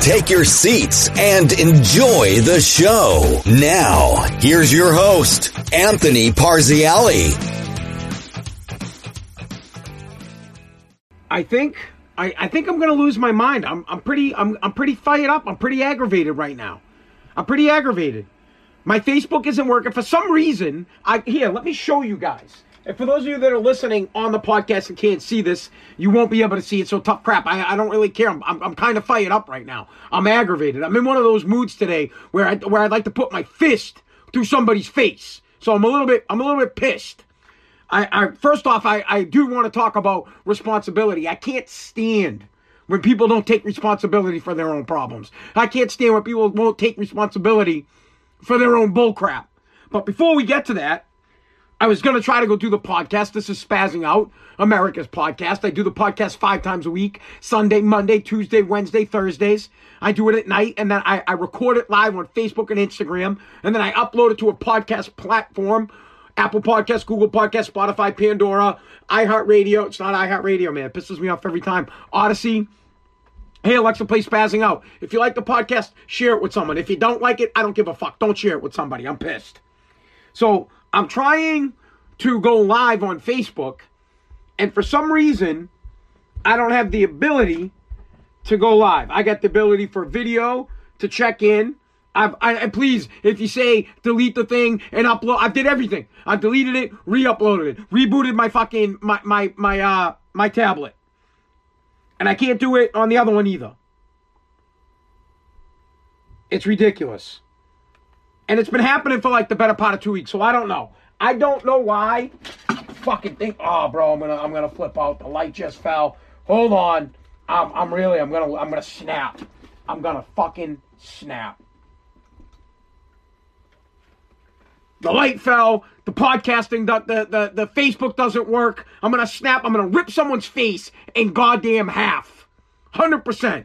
Take your seats and enjoy the show. Now, here's your host, Anthony Parziale. I think I, I think I'm gonna lose my mind. I'm I'm pretty I'm I'm pretty fired up. I'm pretty aggravated right now. I'm pretty aggravated. My Facebook isn't working for some reason. I here, let me show you guys. And for those of you that are listening on the podcast and can't see this, you won't be able to see it. So tough crap. I, I don't really care. I'm, I'm, I'm kind of fired up right now. I'm aggravated. I'm in one of those moods today where I where I'd like to put my fist through somebody's face. So I'm a little bit I'm a little bit pissed. I, I first off, I, I do want to talk about responsibility. I can't stand when people don't take responsibility for their own problems. I can't stand when people won't take responsibility for their own bullcrap. But before we get to that, I was going to try to go do the podcast. This is Spazzing Out, America's podcast. I do the podcast five times a week Sunday, Monday, Tuesday, Wednesday, Thursdays. I do it at night and then I, I record it live on Facebook and Instagram. And then I upload it to a podcast platform Apple Podcast, Google Podcast, Spotify, Pandora, iHeartRadio. It's not iHeartRadio, man. It pisses me off every time. Audacy. Hey, Alexa, play Spazzing Out. If you like the podcast, share it with someone. If you don't like it, I don't give a fuck. Don't share it with somebody. I'm pissed. So I'm trying to go live on Facebook, and for some reason, I don't have the ability to go live. I got the ability for video to check in I've, I, please, if you say delete the thing and upload, I did everything. I deleted it, re-uploaded it, rebooted my fucking my my my uh my tablet, and I can't do it on the other one either. It's ridiculous, and it's been happening for like the better part of two weeks. So I don't know. I don't know why. Fucking think. Oh, bro, I'm gonna I'm gonna flip out. The light just fell. Hold on. I'm I'm really I'm gonna I'm gonna snap. I'm gonna fucking snap. the light fell, the podcasting, the, the, the, the Facebook doesn't work. I'm gonna snap, I'm gonna rip someone's face in goddamn half. 100%.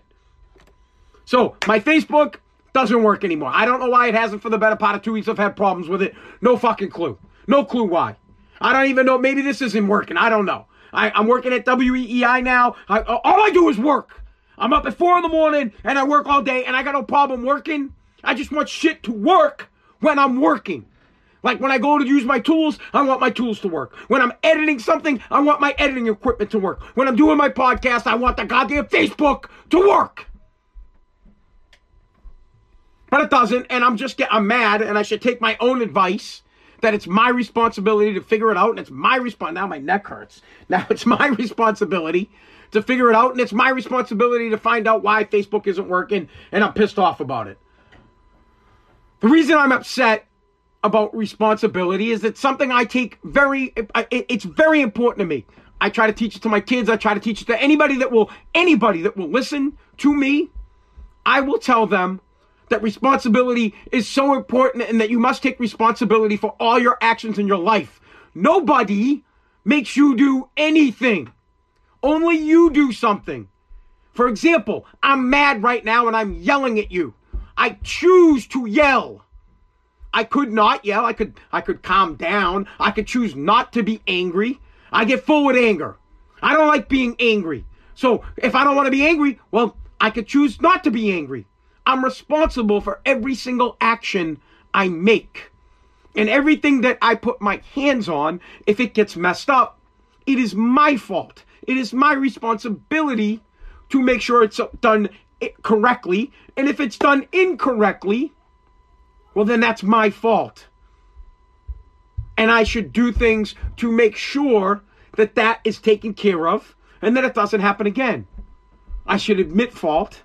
So, my Facebook doesn't work anymore. I don't know why it hasn't for the better part of two weeks. I've had problems with it. No fucking clue. No clue why. I don't even know. Maybe this isn't working. I don't know. I, am working at WEEI now. I, all I do is work. I'm up at four in the morning and I work all day and I got no problem working. I just want shit to work when I'm working. Like when I go to use my tools, I want my tools to work. When I'm editing something, I want my editing equipment to work. When I'm doing my podcast, I want the goddamn Facebook to work. But it doesn't, and I'm just get I'm mad, and I should take my own advice that it's my responsibility to figure it out, and it's my response. Now my neck hurts. Now it's my responsibility to figure it out, and it's my responsibility to find out why Facebook isn't working, and I'm pissed off about it. The reason I'm upset about responsibility is it's something I take very, it's very important to me. I try to teach it to my kids. I try to teach it to anybody that will, anybody that will listen to me. I will tell them that responsibility is so important and that you must take responsibility for all your actions in your life. Nobody makes you do anything. Only you do something. For example, I'm mad right now and I'm yelling at you. I choose to yell. I could not yell. I could I could calm down. I could choose not to be angry. I get full with anger. I don't like being angry. So if I don't want to be angry, well, I could choose not to be angry. I'm responsible for every single action I make. And everything that I put my hands on, if it gets messed up, it is my fault. It is my responsibility to make sure it's done correctly. And if it's done incorrectly, well, then that's my fault. And I should do things to make sure that that is taken care of and that it doesn't happen again. I should admit fault,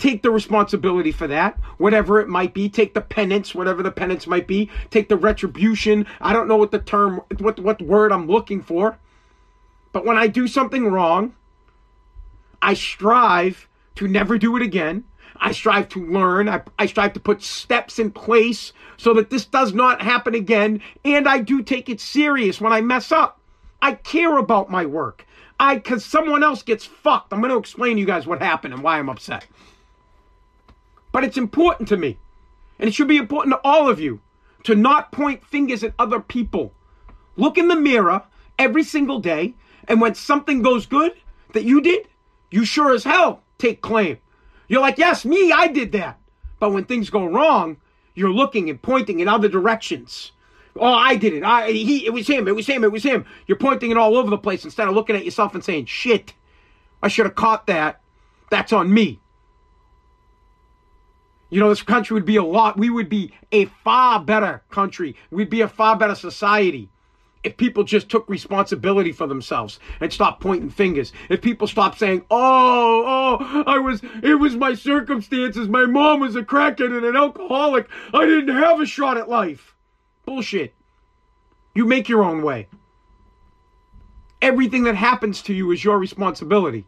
take the responsibility for that, whatever it might be, take the penance, whatever the penance might be, take the retribution. I don't know what the term, what, what word I'm looking for. But when I do something wrong, I strive to never do it again. I strive to learn. I, I strive to put steps in place so that this does not happen again. And I do take it serious when I mess up. I care about my work. I, cause someone else gets fucked. I'm going to explain to you guys what happened and why I'm upset. But it's important to me. And it should be important to all of you to not point fingers at other people. Look in the mirror every single day. And when something goes good that you did, you sure as hell take claim. You're like, yes, me, I did that. But when things go wrong, you're looking and pointing in other directions. Oh, I did it. I he it was him. It was him. It was him. You're pointing it all over the place instead of looking at yourself and saying, "Shit, I should have caught that. That's on me." You know, this country would be a lot. We would be a far better country. We'd be a far better society if people just took responsibility for themselves and stopped pointing fingers. If people stopped saying, "Oh, oh, I was it was my circumstances. My mom was a crackhead and an alcoholic. I didn't have a shot at life." Bullshit. You make your own way. Everything that happens to you is your responsibility.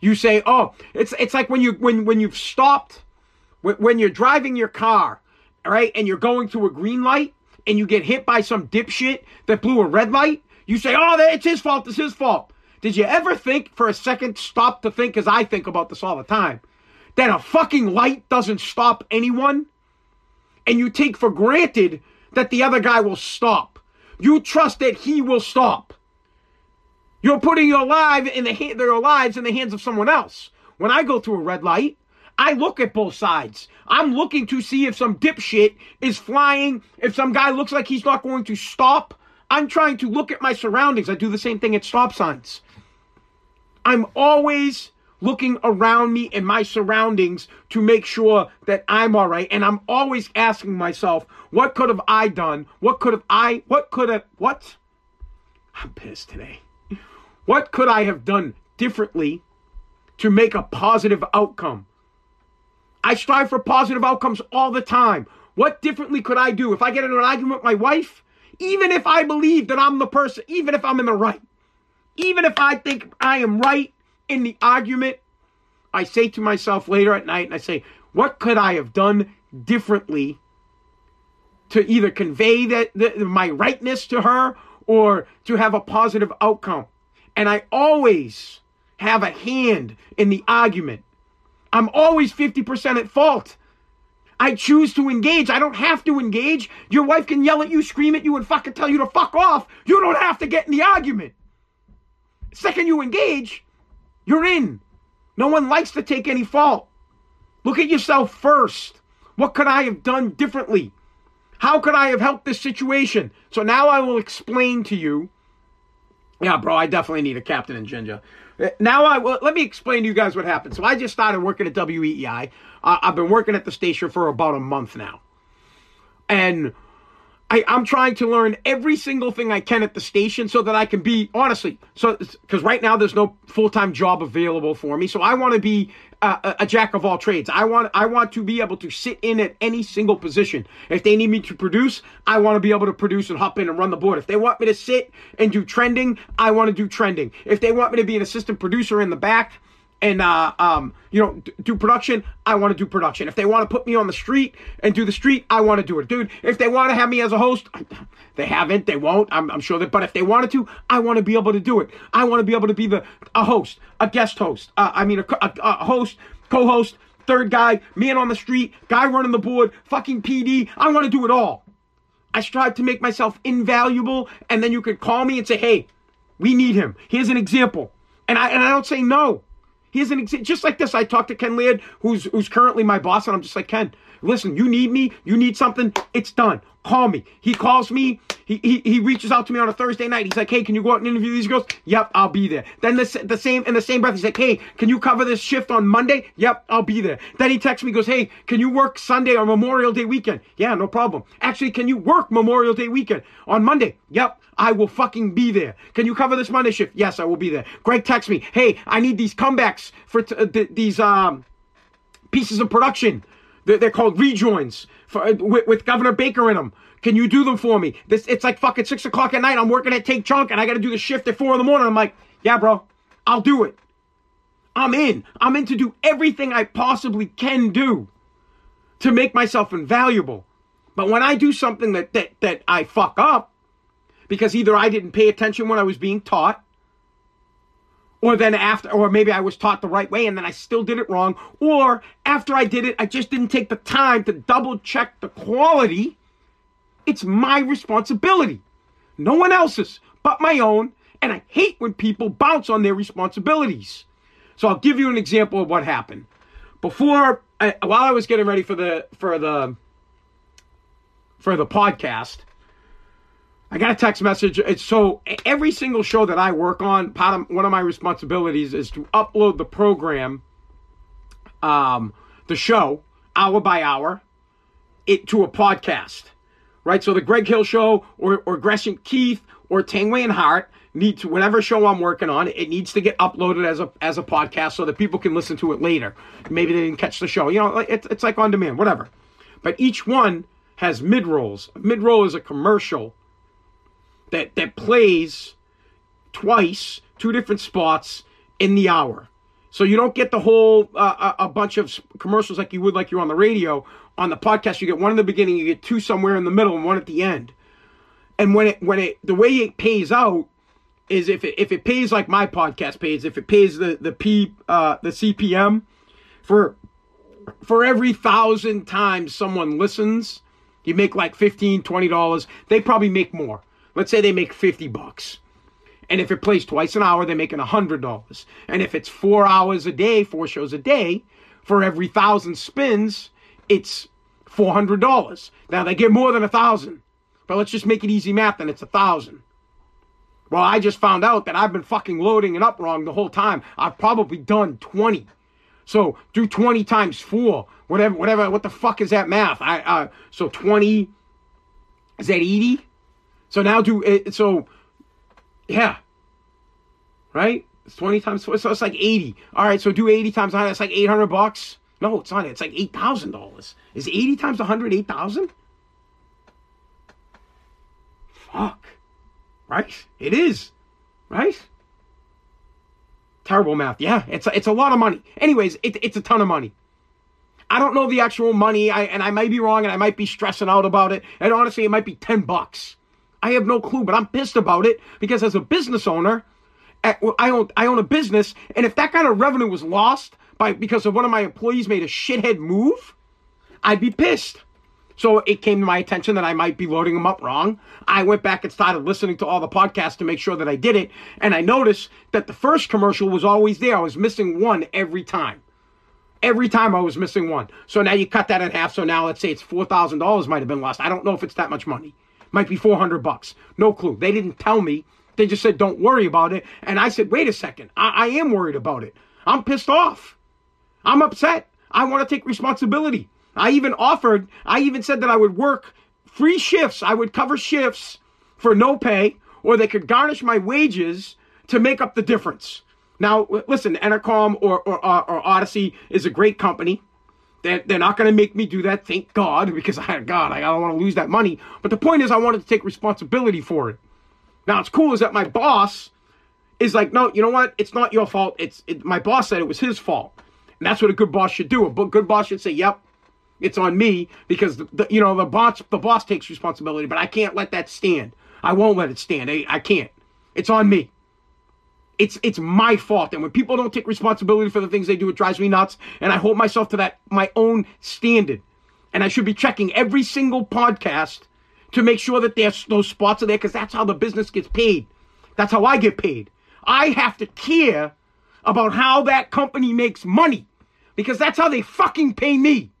You say, "Oh, it's it's like when you when when you've stopped when you're driving your car, right, and you're going through a green light and you get hit by some dipshit that blew a red light, you say, "Oh, it's his fault. It's his fault." Did you ever think for a second, stop to think, as I think about this all the time, that a fucking light doesn't stop anyone? And you take for granted that the other guy will stop. You trust that he will stop. You're putting your life in the their lives in the hands of someone else. When I go through a red light, I look at both sides. I'm looking to see if some dipshit is flying, if some guy looks like he's not going to stop. I'm trying to look at my surroundings. I do the same thing at stop signs. I'm always looking around me and my surroundings to make sure that I'm all right. And I'm always asking myself, what could have I done? What could have I, what could have, what? I'm pissed today. What could I have done differently to make a positive outcome? I strive for positive outcomes all the time. What differently could I do if I get in an argument with my wife? Even if I believe that I'm the person, even if I'm in the right, even if I think I am right in the argument, I say to myself later at night and I say, what could I have done differently to either convey that my rightness to her or to have a positive outcome? And I always have a hand in the argument. I'm always 50% at fault. I choose to engage. I don't have to engage. Your wife can yell at you, scream at you, and fucking tell you to fuck off. You don't have to get in the argument. Second you engage, you're in. No one likes to take any fault. Look at yourself first. What could I have done differently? How could I have helped this situation? So now I will explain to you. Yeah, bro, I definitely need a captain in ginger. Now I well, let me explain to you guys what happened. So I just started working at WEEI. Uh, I've been working at the station for about a month now, and I, I'm trying to learn every single thing I can at the station so that I can be honestly. So because right now there's no full time job available for me, so I want to be a, a, jack of all trades. I want I want to be able to sit in at any single position. If they need me to produce, I want to be able to produce and hop in and run the board. If they want me to sit and do trending, I want to do trending. If they want me to be an assistant producer in the back, and uh, um, you know, do production, I want to do production. If they want to put me on the street and do the street, I want to do it, dude. If they want to have me as a host, they haven't, they won't. I'm, I'm sure that, but if they wanted to, I want to be able to do it. I want to be able to be the a host, a guest host. Uh, I mean, a, a, a host, co-host, third guy, man on the street, guy running the board, fucking PD. I want to do it all. I strive to make myself invaluable, and then you could call me and say, "Hey, we need him. Here's an example," and I and I don't say no. Here's an example. Just like this, I talked to Ken Laird, who's who's currently my boss, and I'm just like, Ken, listen, you need me, you need something, it's done. Call me. He calls me. He, he, he reaches out to me on a Thursday night. He's like, hey, can you go out and interview these girls? Yep, I'll be there. Then the, the same in the same breath, he's like, hey, can you cover this shift on Monday? Yep, I'll be there. Then he texts me, goes, hey, can you work Sunday or Memorial Day weekend? Yeah, no problem. Actually, can you work Memorial Day weekend on Monday? Yep, I will fucking be there. Can you cover this Monday shift? Yes, I will be there. Greg texts me, hey, I need these comebacks for t- uh, th- these um pieces of production. They're, called rejoins for, uh, with, with Governor Baker in them. Can you do them for me? This it's like fucking six o'clock at night. I'm working at Take Junk and I got to do the shift at four in the morning. I'm like, yeah, bro, I'll do it. I'm in. I'm in to do everything I possibly can do to make myself invaluable. But when I do something that that that I fuck up because either I didn't pay attention when I was being taught or then after or maybe I was taught the right way and then I still did it wrong or after I did it I just didn't take the time to double check the quality. It's my responsibility. No one else's but my own and I hate when people bounce on their responsibilities. So I'll give you an example of what happened. Before I, while I was getting ready for the for the for the podcast I got a text message. It's so every single show that I work on, part of one of my responsibilities is to upload the program, um, the show hour by hour, it to a podcast, right? So the Greg Hill Show or or Gresh and Keith or Tanguay and Hart need to whatever show I'm working on, it needs to get uploaded as a as a podcast so that people can listen to it later. Maybe they didn't catch the show, you know, it's it's like on demand, whatever. But each one has mid rolls. Mid roll is a commercial that that plays twice, two different spots in the hour. So you don't get the whole uh, a bunch of commercials like you would like you're on the radio. On the podcast, you get one in the beginning, you get two somewhere in the middle, and one at the end. And when it when it the way it pays out is if it if it pays like my podcast pays, if it pays the the P uh, the CPM for for every thousand times someone listens, you make like 15 20 dollars. They probably make more Let's say they make 50 bucks. And if it plays twice an hour, they're making $100. And if it's four hours a day, four shows a day, for every thousand spins, it's $400. Now they get more than a thousand. But let's just make it easy math and it's a thousand. Well, I just found out that I've been fucking loading it up wrong the whole time. I've probably done 20. So do 20 times four. Whatever, whatever, what the fuck is that math? I uh so 20 is that 80? So now do it. So, yeah. Right? It's 20 times. So it's like 80. All right. So do 80 times 100. It's like 800 bucks. No, it's not. It's like $8,000. Is 80 times 100 8,000? Fuck. Right? It is. Right? Terrible math. Yeah, it's a, it's a lot of money. Anyways, it, it's a ton of money. I don't know the actual money, I, and I might be wrong, and I might be stressing out about it. And honestly, it might be 10 bucks. I have no clue, but I'm pissed about it because as a business owner, I own I own a business, and if that kind of revenue was lost by because of one of my employees made a shithead move, I'd be pissed. So it came to my attention that I might be loading them up wrong. I went back and started listening to all the podcasts to make sure that I did it, and I noticed that the first commercial was always there. I was missing one every time. Every time I was missing one. So now you cut that in half. So now let's say it's four thousand dollars might have been lost. I don't know if it's that much money might be 400 bucks. No clue. They didn't tell me. They just said, don't worry about it. And I said, wait a second. I, I am worried about it. I'm pissed off. I'm upset. I want to take responsibility. I even offered, I even said that I would work free shifts. I would cover shifts for no pay, or they could garnish my wages to make up the difference. Now, listen, Entercom or, or, or Audacy is a great company. They're, they're not going to make me do that, thank God, because I, God, I don't want to lose that money. But the point is, I wanted to take responsibility for it. Now, it's cool is that my boss is like, no, you know what? It's not your fault. It's it, my boss said it was his fault, and that's what a good boss should do. A good boss should say, "Yep, it's on me," because the, the, you know the boss the boss takes responsibility, but I can't let that stand. I won't let it stand. I, I can't. It's on me. It's it's my fault. And when people don't take responsibility for the things they do, it drives me nuts. And I hold myself to that my own standard. And I should be checking every single podcast to make sure that there's those spots are there because that's how the business gets paid. That's how I get paid. I have to care about how that company makes money because that's how they fucking pay me.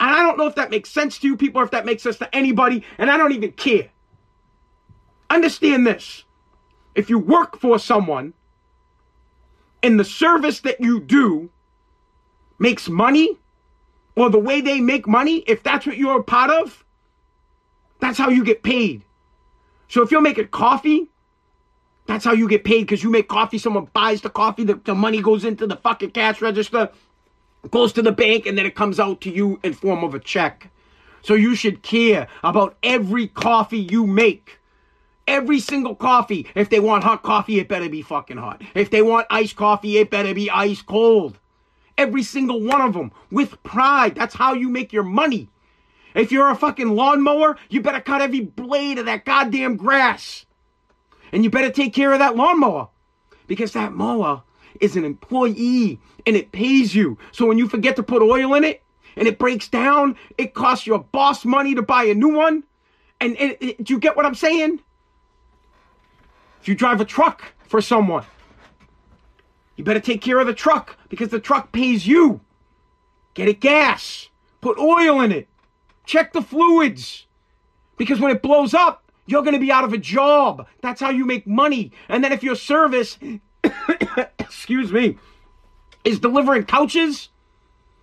And I don't know if that makes sense to you people or if that makes sense to anybody, and I don't even care. Understand this if you work for someone and the service that you do makes money or the way they make money, if that's what you're a part of, that's how you get paid. So if you're making coffee, that's how you get paid because you make coffee. Someone buys the coffee, the, the money goes into the fucking cash register, goes to the bank, and then it comes out to you in form of a check. So you should care about every coffee you make Every single coffee, if they want hot coffee, it better be fucking hot. If they want iced coffee, it better be ice cold. Every single one of them with pride. That's how you make your money. If you're a fucking lawnmower, you better cut every blade of that goddamn grass. And you better take care of that lawnmower because that mower is an employee and it pays you. So when you forget to put oil in it and it breaks down, it costs your boss money to buy a new one. And, and, and do you get what I'm saying? If you drive a truck for someone, you better take care of the truck because the truck pays you. Get it gas. Put oil in it. Check the fluids. Because when it blows up, you're going to be out of a job. That's how you make money. And then if your service, excuse me, is delivering couches,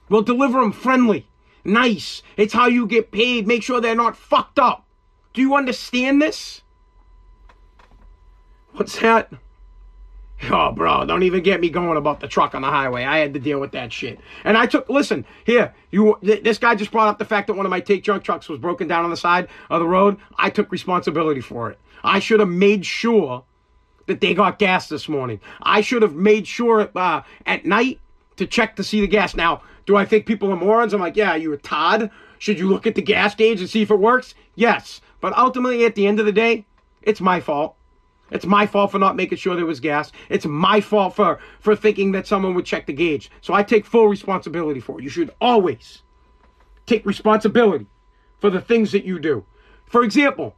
well, deliver them friendly, nice. It's how you get paid. Make sure they're not fucked up. Do you understand this? What's that? Oh, bro, don't even get me going about the truck on the highway. I had to deal with that shit. And I took, listen, here, you, th- this guy just brought up the fact that one of my take junk trucks was broken down on the side of the road. I took responsibility for it. I should have made sure that they got gas this morning. I should have made sure uh, at night to check to see the gas. Now, do I think people are morons? I'm like, yeah, you a Todd. Should you look at the gas gauge and see if it works? Yes. But ultimately, at the end of the day, it's my fault. It's my fault for not making sure there was gas. It's my fault for, for thinking that someone would check the gauge. So I take full responsibility for it. You should always take responsibility for the things that you do. For example,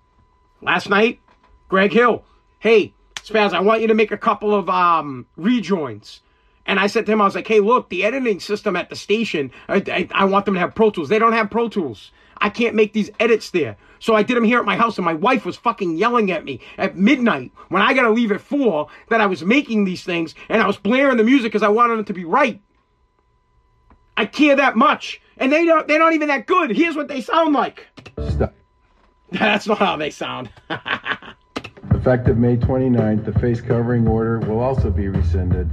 last night, Greg Hill, hey, Spaz, I want you to make a couple of um, rejoins. And I said to him, I was like, hey, look, the editing system at the station, I, I, I want them to have Pro Tools. They don't have Pro Tools. I can't make these edits there. So I did them here at my house, and my wife was fucking yelling at me at midnight when I gotta leave at four that I was making these things and I was blaring the music because I wanted them to be right. I care that much, and they don't. They're not even that good. Here's what they sound like. Stop. That's not how they sound. Effective May 29th, the face covering order will also be rescinded.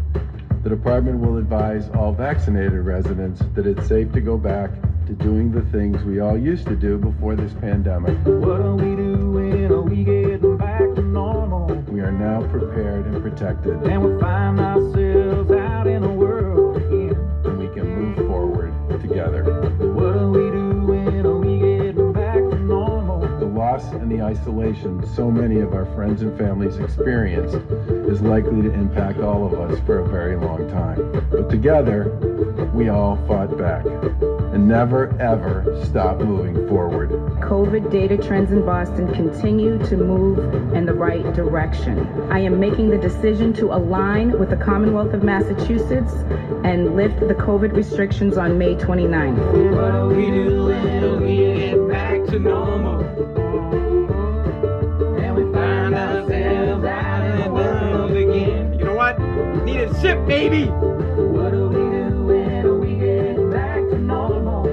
The department will advise all vaccinated residents that it's safe to go back to doing the things we all used to do before this pandemic. What are we doing? Are we getting back to normal? We are now prepared and protected, And we find ourselves out in the world loss and the isolation so many of our friends and families experienced is likely to impact all of us for a very long time. But together, we all fought back and never ever stopped moving forward. COVID data trends in Boston continue to move in the right direction. I am making the decision to align with the Commonwealth of Massachusetts and lift the COVID restrictions on May 29th. What are we doing? Are we getting back to normal? Need baby. What are we doing? Are we getting back to normal?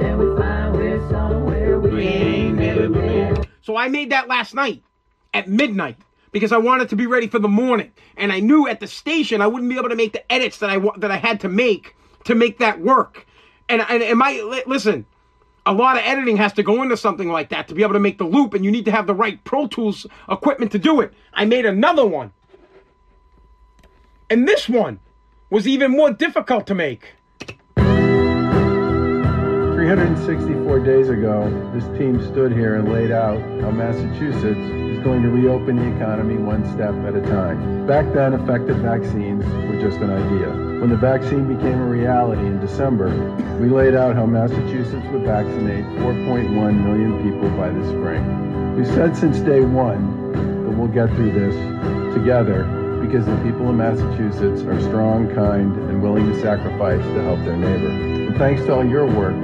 And we find we're somewhere we ain't never been. So I made that last night at midnight because I wanted to be ready for the morning, and I knew at the station I wouldn't be able to make the edits that I that I had to make to make that work. And and, and my li- listen, a lot of editing has to go into something like that to be able to make the loop, and you need to have the right Pro Tools equipment to do it. I made another one, and this one was even more difficult to make. 364 days ago, this team stood here and laid out how Massachusetts is going to reopen the economy one step at a time. Back then, effective vaccines were just an idea. When the vaccine became a reality in December, we laid out how Massachusetts would vaccinate 4.1 million people by the spring. We said since day one that we'll get through this together because the people of Massachusetts are strong, kind, and willing to sacrifice to help their neighbor. And thanks to all your work,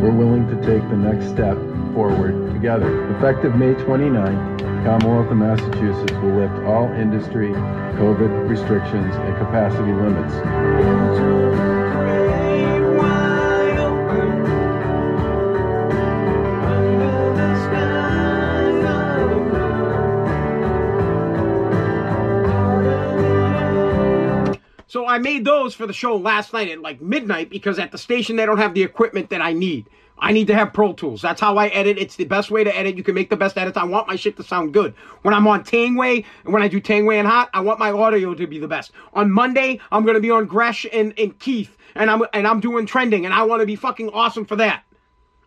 we're willing to take the next step forward together. Effective May 29th, Commonwealth of Massachusetts will lift all industry, COVID restrictions, and capacity limits. So I made those for the show last night at like midnight because at the station they don't have the equipment that I need. I need to have Pro Tools. That's how I edit. It's the best way to edit. You can make the best edits. I want my shit to sound good. When I'm on Tanguay, and when I do Tanguay and Hart, I want my audio to be the best. On Monday, I'm gonna be on Gresh and, and Keith, and I'm and I'm doing trending, and I want to be fucking awesome for that.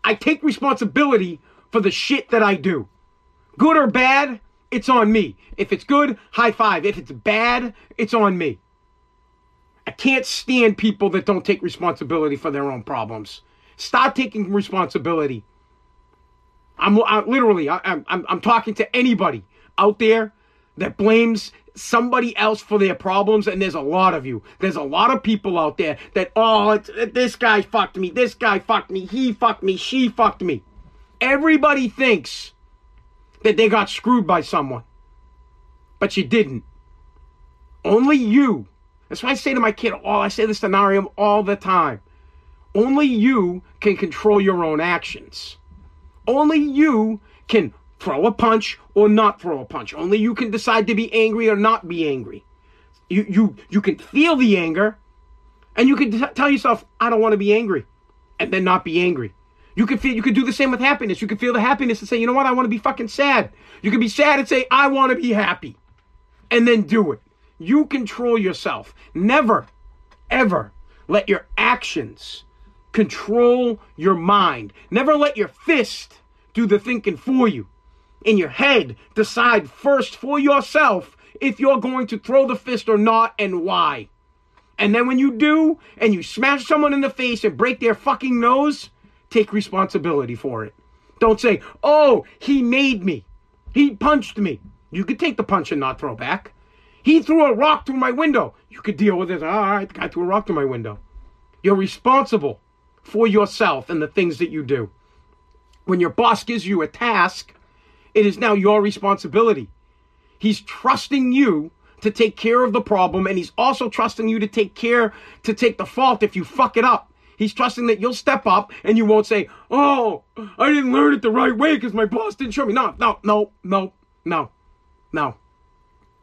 I take responsibility for the shit that I do. Good or bad, it's on me. If it's good, high five. If it's bad, it's on me. I can't stand people that don't take responsibility for their own problems. Start taking responsibility. I'm, I, literally, I, I'm, I'm talking to anybody out there that blames somebody else for their problems, and there's a lot of you. There's a lot of people out there that, oh, this guy fucked me, this guy fucked me, he fucked me, she fucked me. Everybody thinks that they got screwed by someone, but you didn't. Only you. That's why I say to my kid, all I say this to Narium all the time. Only you can control your own actions. Only you can throw a punch or not throw a punch. Only you can decide to be angry or not be angry. You you you can feel the anger, and you can t- tell yourself, "I don't want to be angry," and then not be angry. You can feel you can do the same with happiness. You can feel the happiness and say, "You know what? I want to be fucking sad." You can be sad and say, "I want to be happy," and then do it. You control yourself. Never, ever let your actions control your mind. Never let your fist do the thinking for you. In your head, decide first for yourself if you're going to throw the fist or not and why. And then when you do, and you smash someone in the face and break their fucking nose, take responsibility for it. Don't say, oh, he made me. He punched me. You could take the punch and not throw back. He threw a rock through my window. You could deal with it. All right, the guy threw a rock through my window. You're responsible for yourself and the things that you do. When your boss gives you a task, it is now your responsibility. He's trusting you to take care of the problem, and he's also trusting you to take care, to take the fault if you fuck it up. He's trusting that you'll step up and you won't say, Oh, I didn't learn it the right way because my boss didn't show me. No, no, no, no, no, no,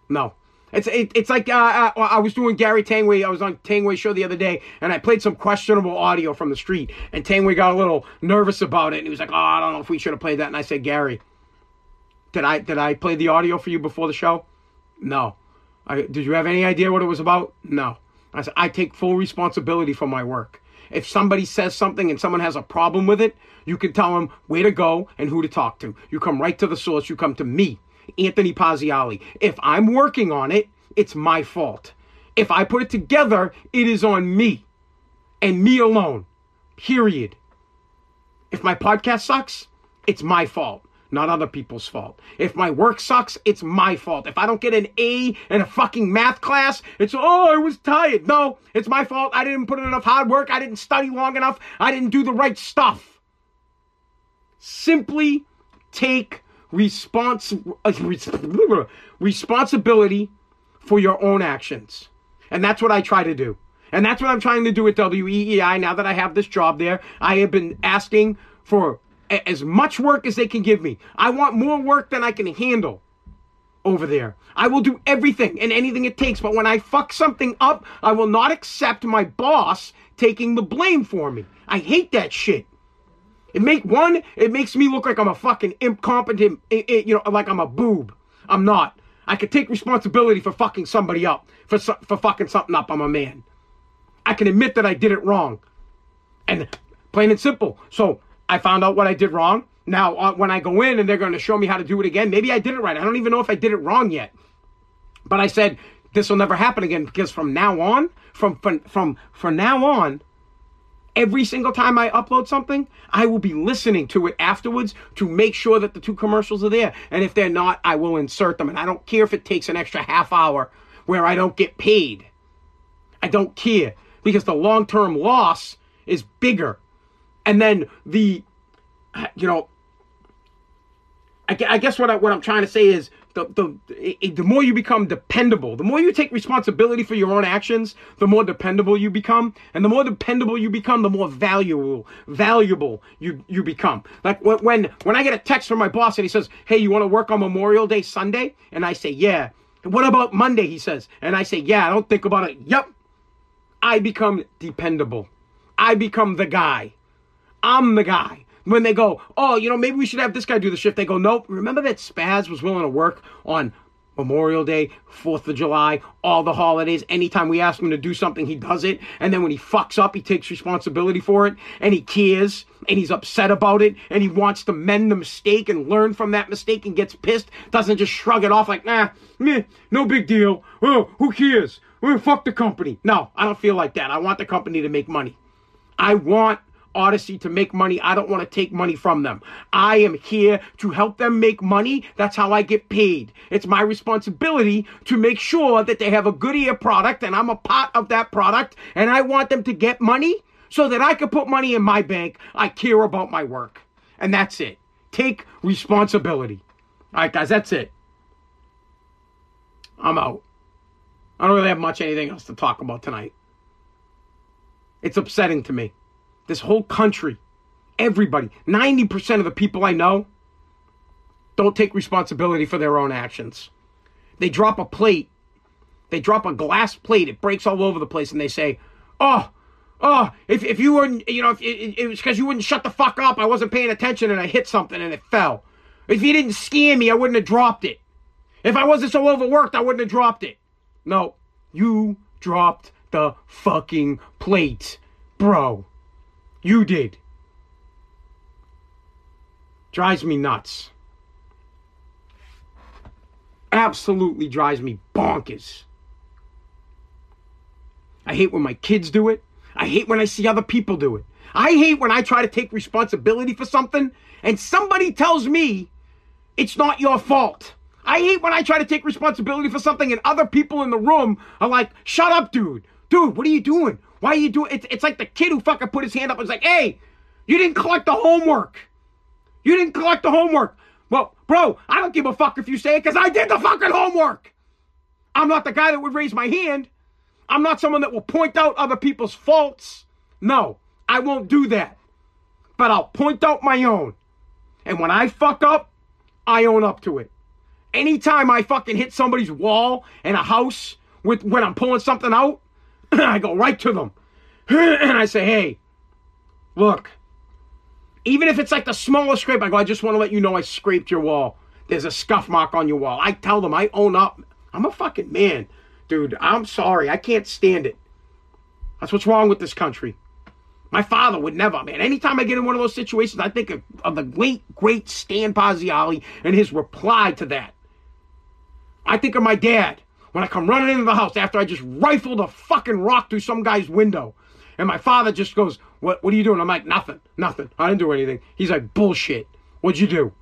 no. It's it, it's like uh, uh, I was doing Gary Tanguay. I was on Tanguay's show the other day, and I played some questionable audio from the street. And Tanguay got a little nervous about it, and he was like, "Oh, I don't know if we should have played that." And I said, "Gary, did I did I play the audio for you before the show? No. I, did you have any idea what it was about? No. I said I take full responsibility for my work. If somebody says something and someone has a problem with it, you can tell them where to go and who to talk to. You come right to the source. You come to me." Anthony Parziale. If I'm working on it, it's my fault. If I put it together, it is on me and me alone. Period. If my podcast sucks, it's my fault, not other people's fault. If my work sucks, it's my fault. If I don't get an A in a fucking math class, it's, oh, I was tired. No, it's my fault. I didn't put in enough hard work. I didn't study long enough. I didn't do the right stuff. Simply take uh, responsibility for your own actions. And that's what I try to do. And that's what I'm trying to do at WEEI now that I have this job there. I have been asking for a- as much work as they can give me. I want more work than I can handle over there. I will do everything and anything it takes, but when I fuck something up, I will not accept my boss taking the blame for me. I hate that shit. It make one, it makes me look like I'm a fucking incompetent, you know, like I'm a boob. I'm not. I could take responsibility for fucking somebody up, for for fucking something up. I'm a man. I can admit that I did it wrong, and plain and simple. So I found out what I did wrong. Now uh, when I go in and they're going to show me how to do it again, maybe I did it right. I don't even know if I did it wrong yet. But I said this will never happen again because from now on, from from from from now on, every single time I upload something, I will be listening to it afterwards to make sure that the two commercials are there. And if they're not, I will insert them. And I don't care if it takes an extra half hour where I don't get paid. I don't care because the long term loss is bigger. And then the, you know, I, guess what, I, what I'm trying to say is the, the, it- the more you become dependable, the more you take responsibility for your own actions, the more dependable you become. And the more dependable you become, the more valuable, valuable you, you become. Like when, when, when I get a text from my boss and he says, Hey, you want to work on Memorial Day Sunday? And I say, Yeah. What about Monday? He says. And I say, Yeah, I don't think about it. Yep. I become dependable. I become the guy. I'm the guy. When they go, oh, you know, maybe we should have this guy do the shift, they go, nope. Remember that Spaz was willing to work on Memorial Day, 4th of July, all the holidays. Anytime we ask him to do something, he does it. And then when he fucks up, he takes responsibility for it and he cares and he's upset about it and he wants to mend the mistake and learn from that mistake and gets pissed. Doesn't just shrug it off like, nah, meh, no big deal. Oh, who cares? Oh, fuck the company. No, I don't feel like that. I want the company to make money. I want Audacy to make money. I don't want to take money from them. I am here to help them make money. That's how I get paid. It's my responsibility to make sure that they have a good ear product and I'm a part of that product and I want them to get money so that I can put money in my bank. I care about my work. And that's it. Take responsibility. All right, guys, that's it. I'm out. I don't really have much anything else to talk about tonight. It's upsetting to me. This whole country, everybody, 90% of the people I know don't take responsibility for their own actions. They drop a plate, they drop a glass plate, it breaks all over the place, and they say, Oh, oh, if, if you weren't, you know, if it, it was because you wouldn't shut the fuck up, I wasn't paying attention and I hit something and it fell. If you didn't scare me, I wouldn't have dropped it. If I wasn't so overworked, I wouldn't have dropped it. No, you dropped the fucking plate, bro. You did. Drives me nuts. Absolutely drives me bonkers. I hate when my kids do it. I hate when I see other people do it. I hate when I try to take responsibility for something and somebody tells me it's not your fault. I hate when I try to take responsibility for something and other people in the room are like, shut up, dude. Dude, what are you doing? Why are you doing it's it's like the kid who fucking put his hand up and was like, hey, you didn't collect the homework. You didn't collect the homework. Well, bro, I don't give a fuck if you say it because I did the fucking homework. I'm not the guy that would raise my hand. I'm not someone that will point out other people's faults. No, I won't do that. But I'll point out my own. And when I fuck up, I own up to it. Anytime I fucking hit somebody's wall in a house with when I'm pulling something out, I go right to them. and I say, hey, look, even if it's like the smallest scrape, I go, I just want to let you know I scraped your wall. There's a scuff mark on your wall. I tell them I own up. I'm a fucking man. Dude, I'm sorry. I can't stand it. That's what's wrong with this country. My father would never, man. Anytime I get in one of those situations, I think of, of the great, great Stan Parziale and his reply to that. I think of my dad when I come running into the house after I just rifled a fucking rock through some guy's window. And my father just goes, What what are you doing? I'm like, nothing, nothing. I didn't do anything. He's like, bullshit. What'd you do?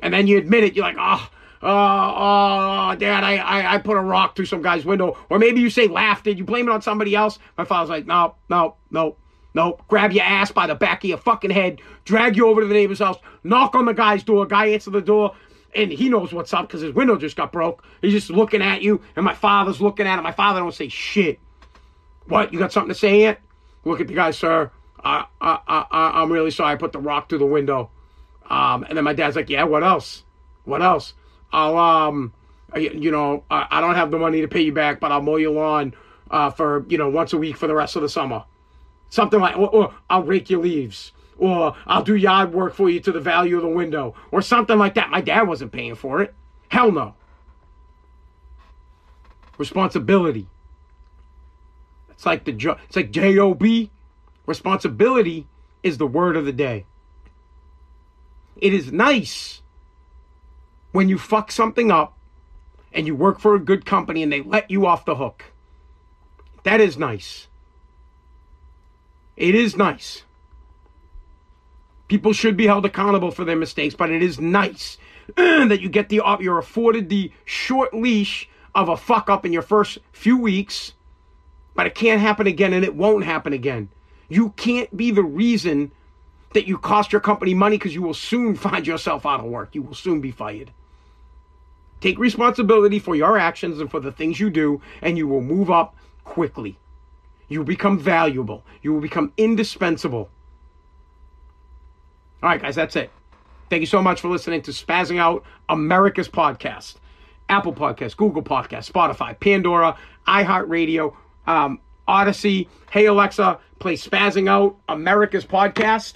And then you admit it, you're like, oh, oh, oh, dad, I, I, I put a rock through some guy's window. Or maybe you say laughed it, you blame it on somebody else. My father's like, no, no, no, no. Grab your ass by the back of your fucking head, drag you over to the neighbor's house, knock on the guy's door, guy answer the door, and he knows what's up because his window just got broke. He's just looking at you, and my father's looking at him. My father don't say shit. What? You got something to say yet? Look at the guy, sir. I, I, I, I'm really sorry. I put the rock through the window. Um, and then my dad's like, yeah, what else? What else? I'll, um, you know, I, I don't have the money to pay you back, but I'll mow your lawn uh, for, you know, once a week for the rest of the summer. Something like, or, or I'll rake your leaves or I'll do yard work for you to the value of the window, or something like that. My dad wasn't paying for it. Hell no. Responsibility. It's like the jo- it's like J O B. Responsibility is the word of the day. It is nice when you fuck something up and you work for a good company and they let you off the hook. That is nice. It is nice. People should be held accountable for their mistakes, but it is nice that you get the uh, you're afforded the short leash of a fuck up in your first few weeks, but it can't happen again and it won't happen again. You can't be the reason that you cost your company money because you will soon find yourself out of work. You will soon be fired. Take responsibility for your actions and for the things you do, and you will move up quickly. You become valuable. You will become indispensable. All right, guys, that's it. Thank you so much for listening to Spazzing Out America's Podcast. Apple Podcast, Google Podcast, Spotify, Pandora, iHeartRadio, um, Audacy. Hey, Alexa, play Spazzing Out America's Podcast.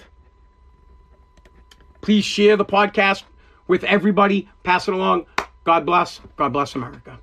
Please share the podcast with everybody. Pass it along. God bless. God bless America.